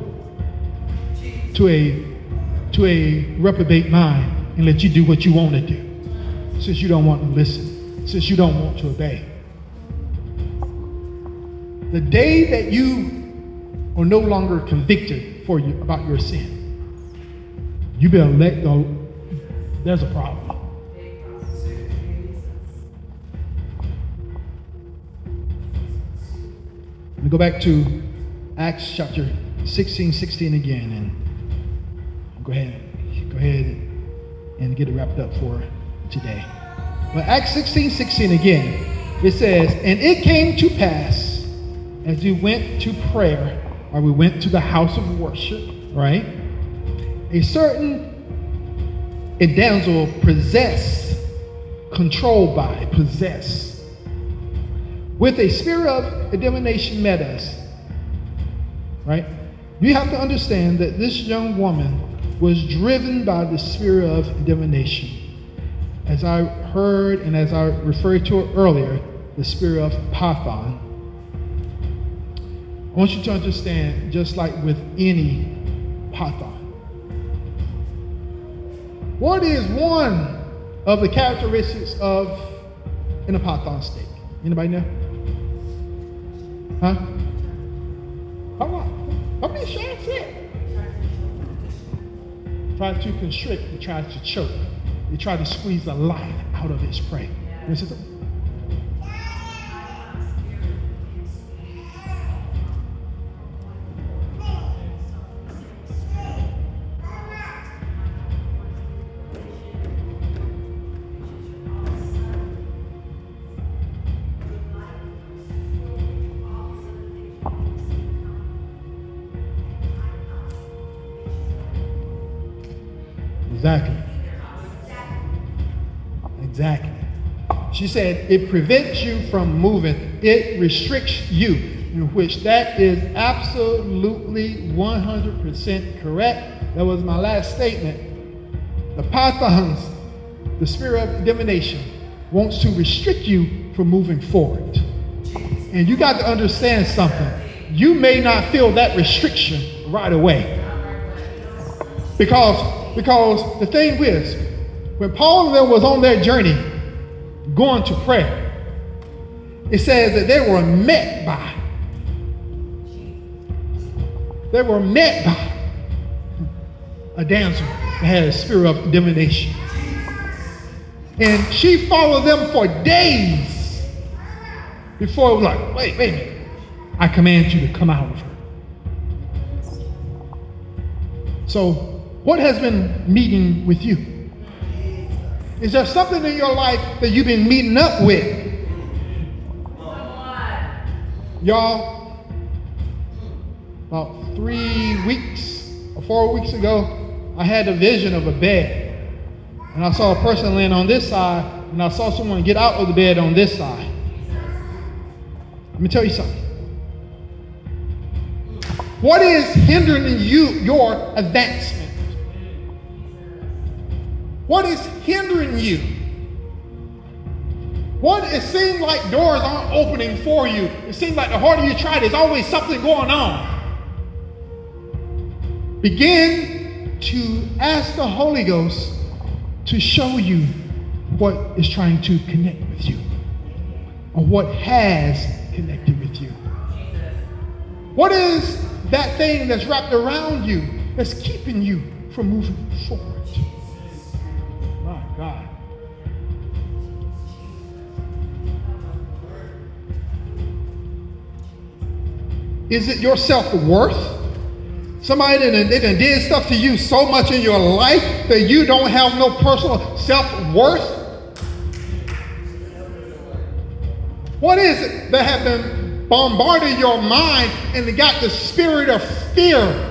Speaker 1: to a, to a reprobate mind and let you do what you want to do since you don't want to listen, since you don't want to obey. The day that you are no longer convicted for you about your sin, you better let go. There's a problem. Let me go back to Acts chapter 16, 16 again, and go ahead, go ahead and get it wrapped up for today. But Acts 16, 16 again, it says, And it came to pass as we went to prayer, or we went to the house of worship, right? A certain a damsel possessed, controlled by, possessed with a spirit of divination met us. Right? You have to understand that this young woman was driven by the spirit of divination. As I heard and as I referred to earlier, the spirit of Python. I want you to understand, just like with any Python, what is one of the characteristics of an Python snake? Anybody know? Huh? Come on. How many shots it? Try to constrict, he tries to choke. He tried to squeeze the life out of his prey. Said it prevents you from moving, it restricts you, in which that is absolutely 100% correct. That was my last statement. The pythons, the spirit of divination, wants to restrict you from moving forward. And you got to understand something. You may not feel that restriction right away. Because because the thing is, when Paul and them was on their journey going to prayer, it says that they were met by, they were met by a damsel that had a spirit of divination. And she followed them for days before it was like, wait, wait I command you to come out of her. So what has been meeting with you? Is there something in your life that you've been meeting up with? Y'all, about three weeks or four weeks ago, I had a vision of a bed. And I saw a person laying on this side, and I saw someone get out of the bed on this side. Let me tell you something. What is hindering you, your advancement? What is hindering you? What it seems like doors aren't opening for you. It seems like the harder you try, there's always something going on. Begin to ask the Holy Ghost to show you what is trying to connect with you or what has connected with you. What is that thing that's wrapped around you that's keeping you from moving forward? Is it your self worth? Somebody that did, did stuff to you so much in your life that you don't have no personal self worth? What is it that have been bombarding your mind and got the spirit of fear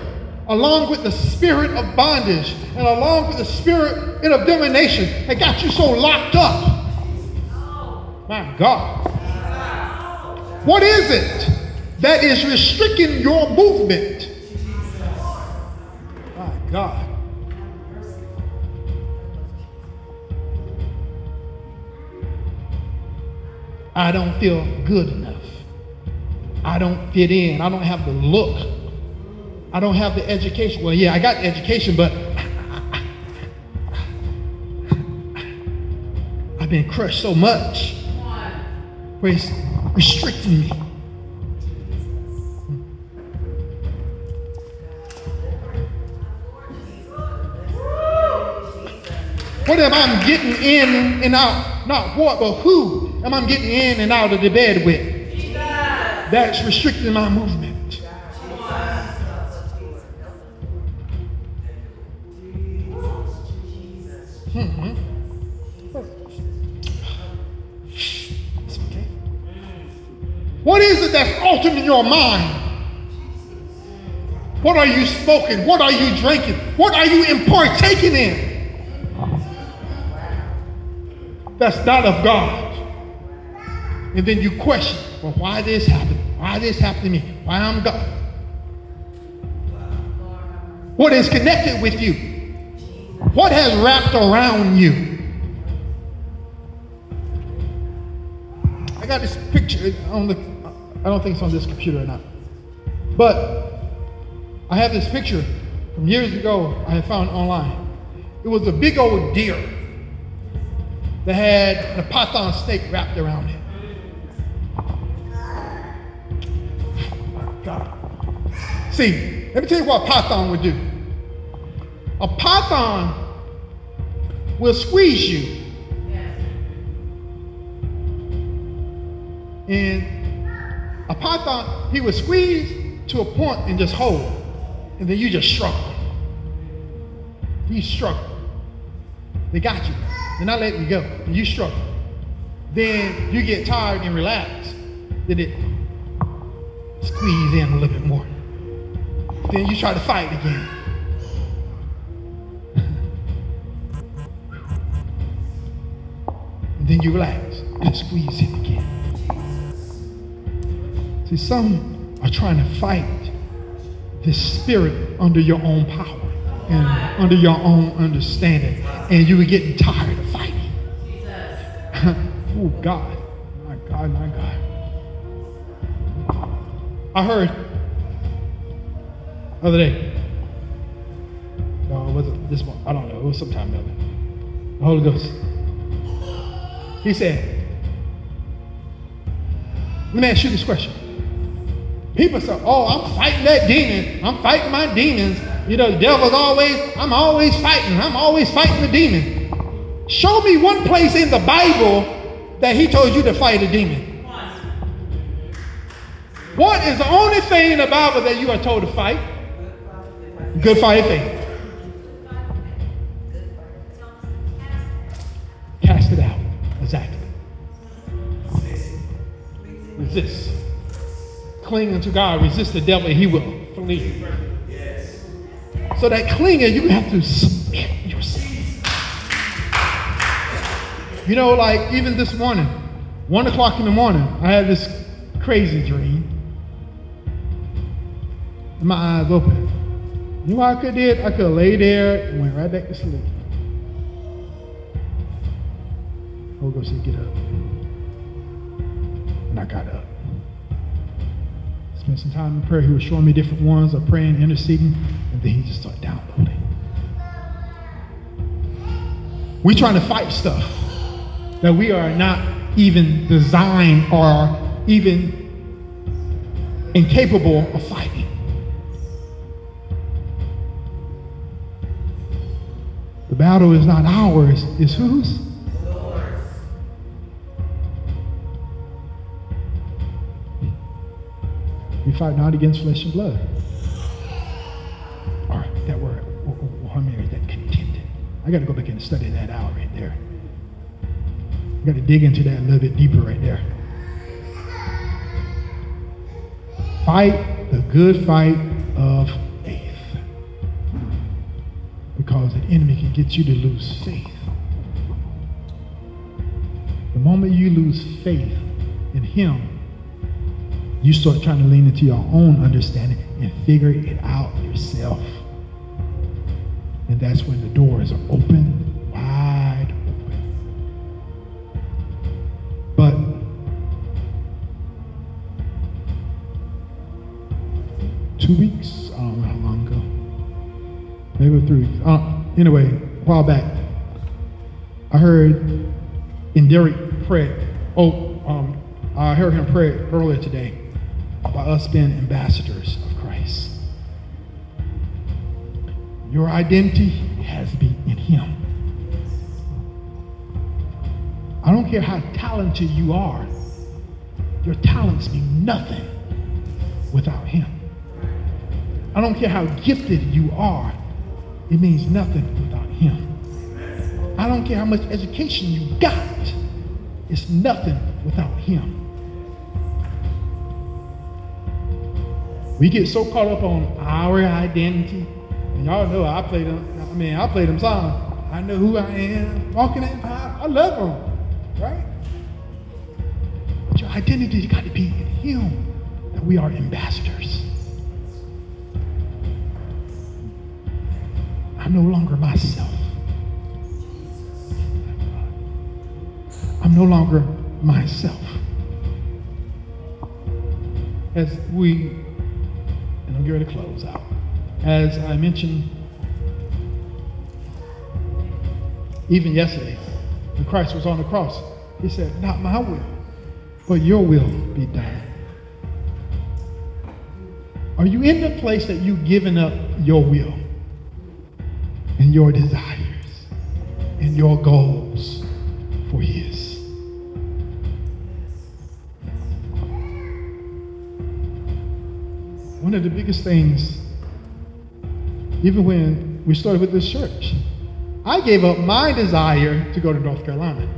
Speaker 1: along with the spirit of bondage and along with the spirit of domination that got you so locked up. My God. What is it that is restricting your movement? My God. I don't feel good enough. I don't fit in. I don't have the look. I don't have the education. Well, yeah, I got the education, but I've been crushed so much where it's restricting me. What am I getting in and out? Not what, but who am I getting in and out of the bed with? Jesus. That's restricting my movement. Hmm. What is it that's altering your mind? What are you smoking? What are you drinking? What are you partaking in? That's not of God. And then you question, well, why this happened? Why this happened to me? Why I'm God? What is connected with you? What has wrapped around you? I got this picture. I don't, I don't think it's on this computer or not. But I have this picture from years ago I had found online. It was a big old deer that had a python snake wrapped around it. God. See, let me tell you what a python would do. A python will squeeze you. And a python, he would squeeze to a point and just hold. And then you just struggle. You struggle. They got you. They're not letting you go. And you struggle. Then you get tired and relax. Then it squeeze in a little bit more. Then you try to fight again. then you relax and squeeze in again. See, some are trying to fight this spirit under your own power and under your own understanding. And you were getting tired God. My God, my God. I heard the other day. No, it wasn't this one. I don't know. It was sometime the other. The Holy Ghost. He said, let me ask you this question. People say, oh, I'm fighting that demon. I'm fighting my demons. You know, the devil's always, I'm always fighting. I'm always fighting the demon. Show me one place in the Bible that he told you to fight a demon. What is the only thing in the Bible that you are told to fight? Good fight faith. Cast it out. Exactly. Resist. Cling unto God. Resist the devil, and he will flee. So that clinging, you have to You know, like even this morning, one o'clock in the morning, I had this crazy dream. And my eyes open. You know what I could did? I could lay there and went right back to sleep. Holy Ghost said, get up. And I got up. Spent some time in prayer. He was showing me different ones of praying, interceding, and then he just started downloading. We trying to fight stuff that we are not even designed or even incapable of fighting. The battle is not ours, it's whose? We fight not against flesh and blood. All right, that word, how many that contending? I got to go back and study that out right there. Got to dig into that a little bit deeper right there. Fight the good fight of faith. Because the enemy can get you to lose faith. The moment you lose faith in him, you start trying to lean into your own understanding and figure it out yourself. And that's when the doors are open, weeks. Uh, anyway, a while back, I heard in Derek pray. Oh, um, I heard him pray earlier today about us being ambassadors of Christ. Your identity has to be in Him. I don't care how talented you are, your talents mean nothing without Him. I don't care how gifted you are, it means nothing without Him. I don't care how much education you got, it's nothing without Him. We get so caught up on our identity, and y'all know I play them. I mean, I play them songs. I know who I am, walking in power. I love them, right? But your identity has got to be in Him. That we are ambassadors. I'm no longer myself. I'm no longer myself. As we, and I'm ready to close out. As I mentioned, even yesterday, when Christ was on the cross, he said, Not my will, but your will be done. Are you in the place that you've given up your will and your desires and your goals for His? One of the biggest things, even when we started with this church, I gave up my desire to go to North Carolina.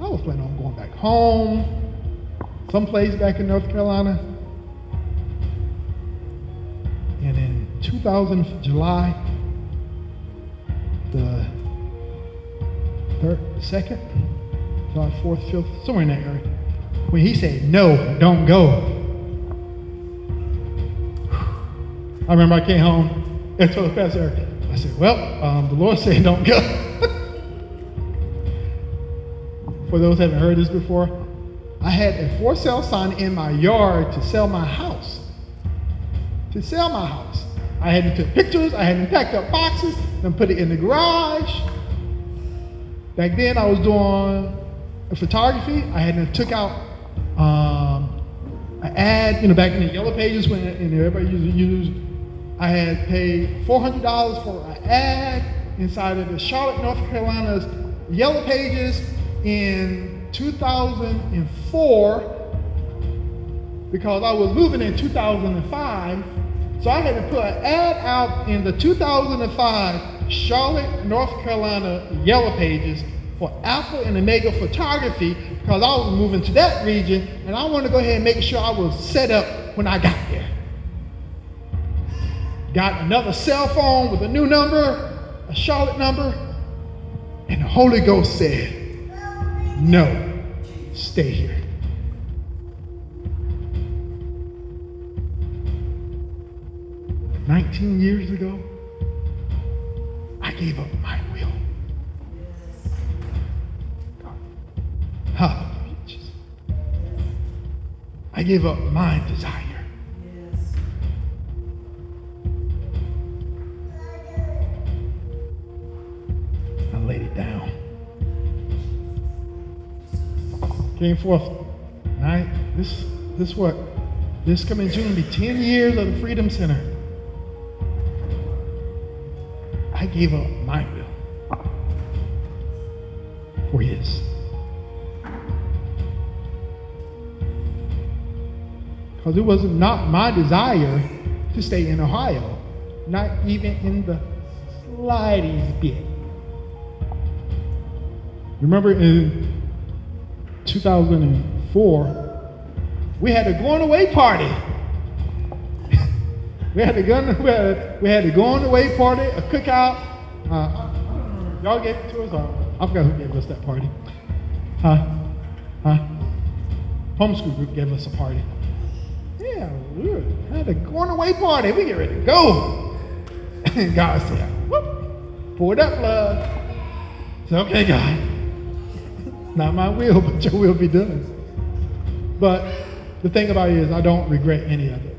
Speaker 1: I was planning on going back home, someplace back in North Carolina. And in 2000, July, the third, second, July 4th, 5th, somewhere in that area, when he said, No, don't go. I remember I came home and told the pastor, I said, Well, um, the Lord said, Don't go. For those who haven't heard this before, I had a for sale sign in my yard to sell my house. To sell my house. I had to take pictures, I had to pack up boxes, and put it in the garage. Back then, I was doing photography. I had to took out um, an ad, you know, back in the yellow pages when and everybody used to use. I had paid $400 for an ad inside of the Charlotte, North Carolina's yellow pages in 2004 because I was moving in 2005. So I had to put an ad out in the 2005 Charlotte, North Carolina Yellow Pages for Alpha and Omega Photography because I was moving to that region and I wanted to go ahead and make sure I was set up when I got there. Got another cell phone with a new number, a Charlotte number, and the Holy Ghost said, No, stay here. Nineteen years ago, gave up my will. I gave up my desire. I laid it down. Came forth. Right? This this what? This coming June will be 10 years of the Freedom Center. Gave up my will for his. Because it was not my desire to stay in Ohio, not even in the slightest bit. Remember in 2004, we had a going away party. we had a gun. We had, we had a going away party, a cookout. Uh, y'all gave it to us. I forgot who gave us that party. Huh? Huh? Homeschool group gave us a party. Yeah, we had a going away party. We get ready to go. And God said, whoop, pour that blood. I said, okay, God. Not my will, but your will be done. But the thing about it is, I don't regret any of it.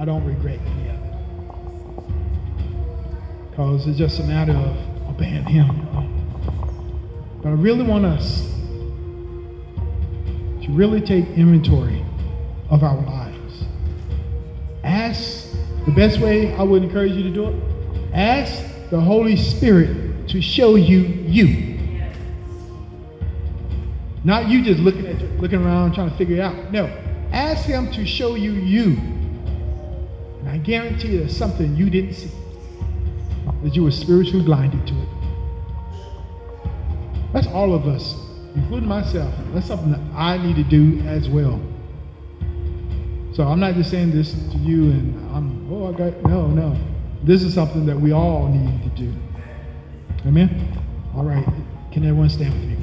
Speaker 1: I don't regret any of it. Because it's just a matter of obeying Him. But I really want us to really take inventory of our lives. Ask the best way I would encourage you to do it. Ask the Holy Spirit to show you you. Not you just looking at looking around trying to figure it out. No. Ask him to show you you. Guarantee there's something you didn't see. That you were spiritually blinded to it. That's all of us, including myself. That's something that I need to do as well. So I'm not just saying this to you and I'm, oh, I got, no, no. This is something that we all need to do. Amen? All right. Can everyone stand with me?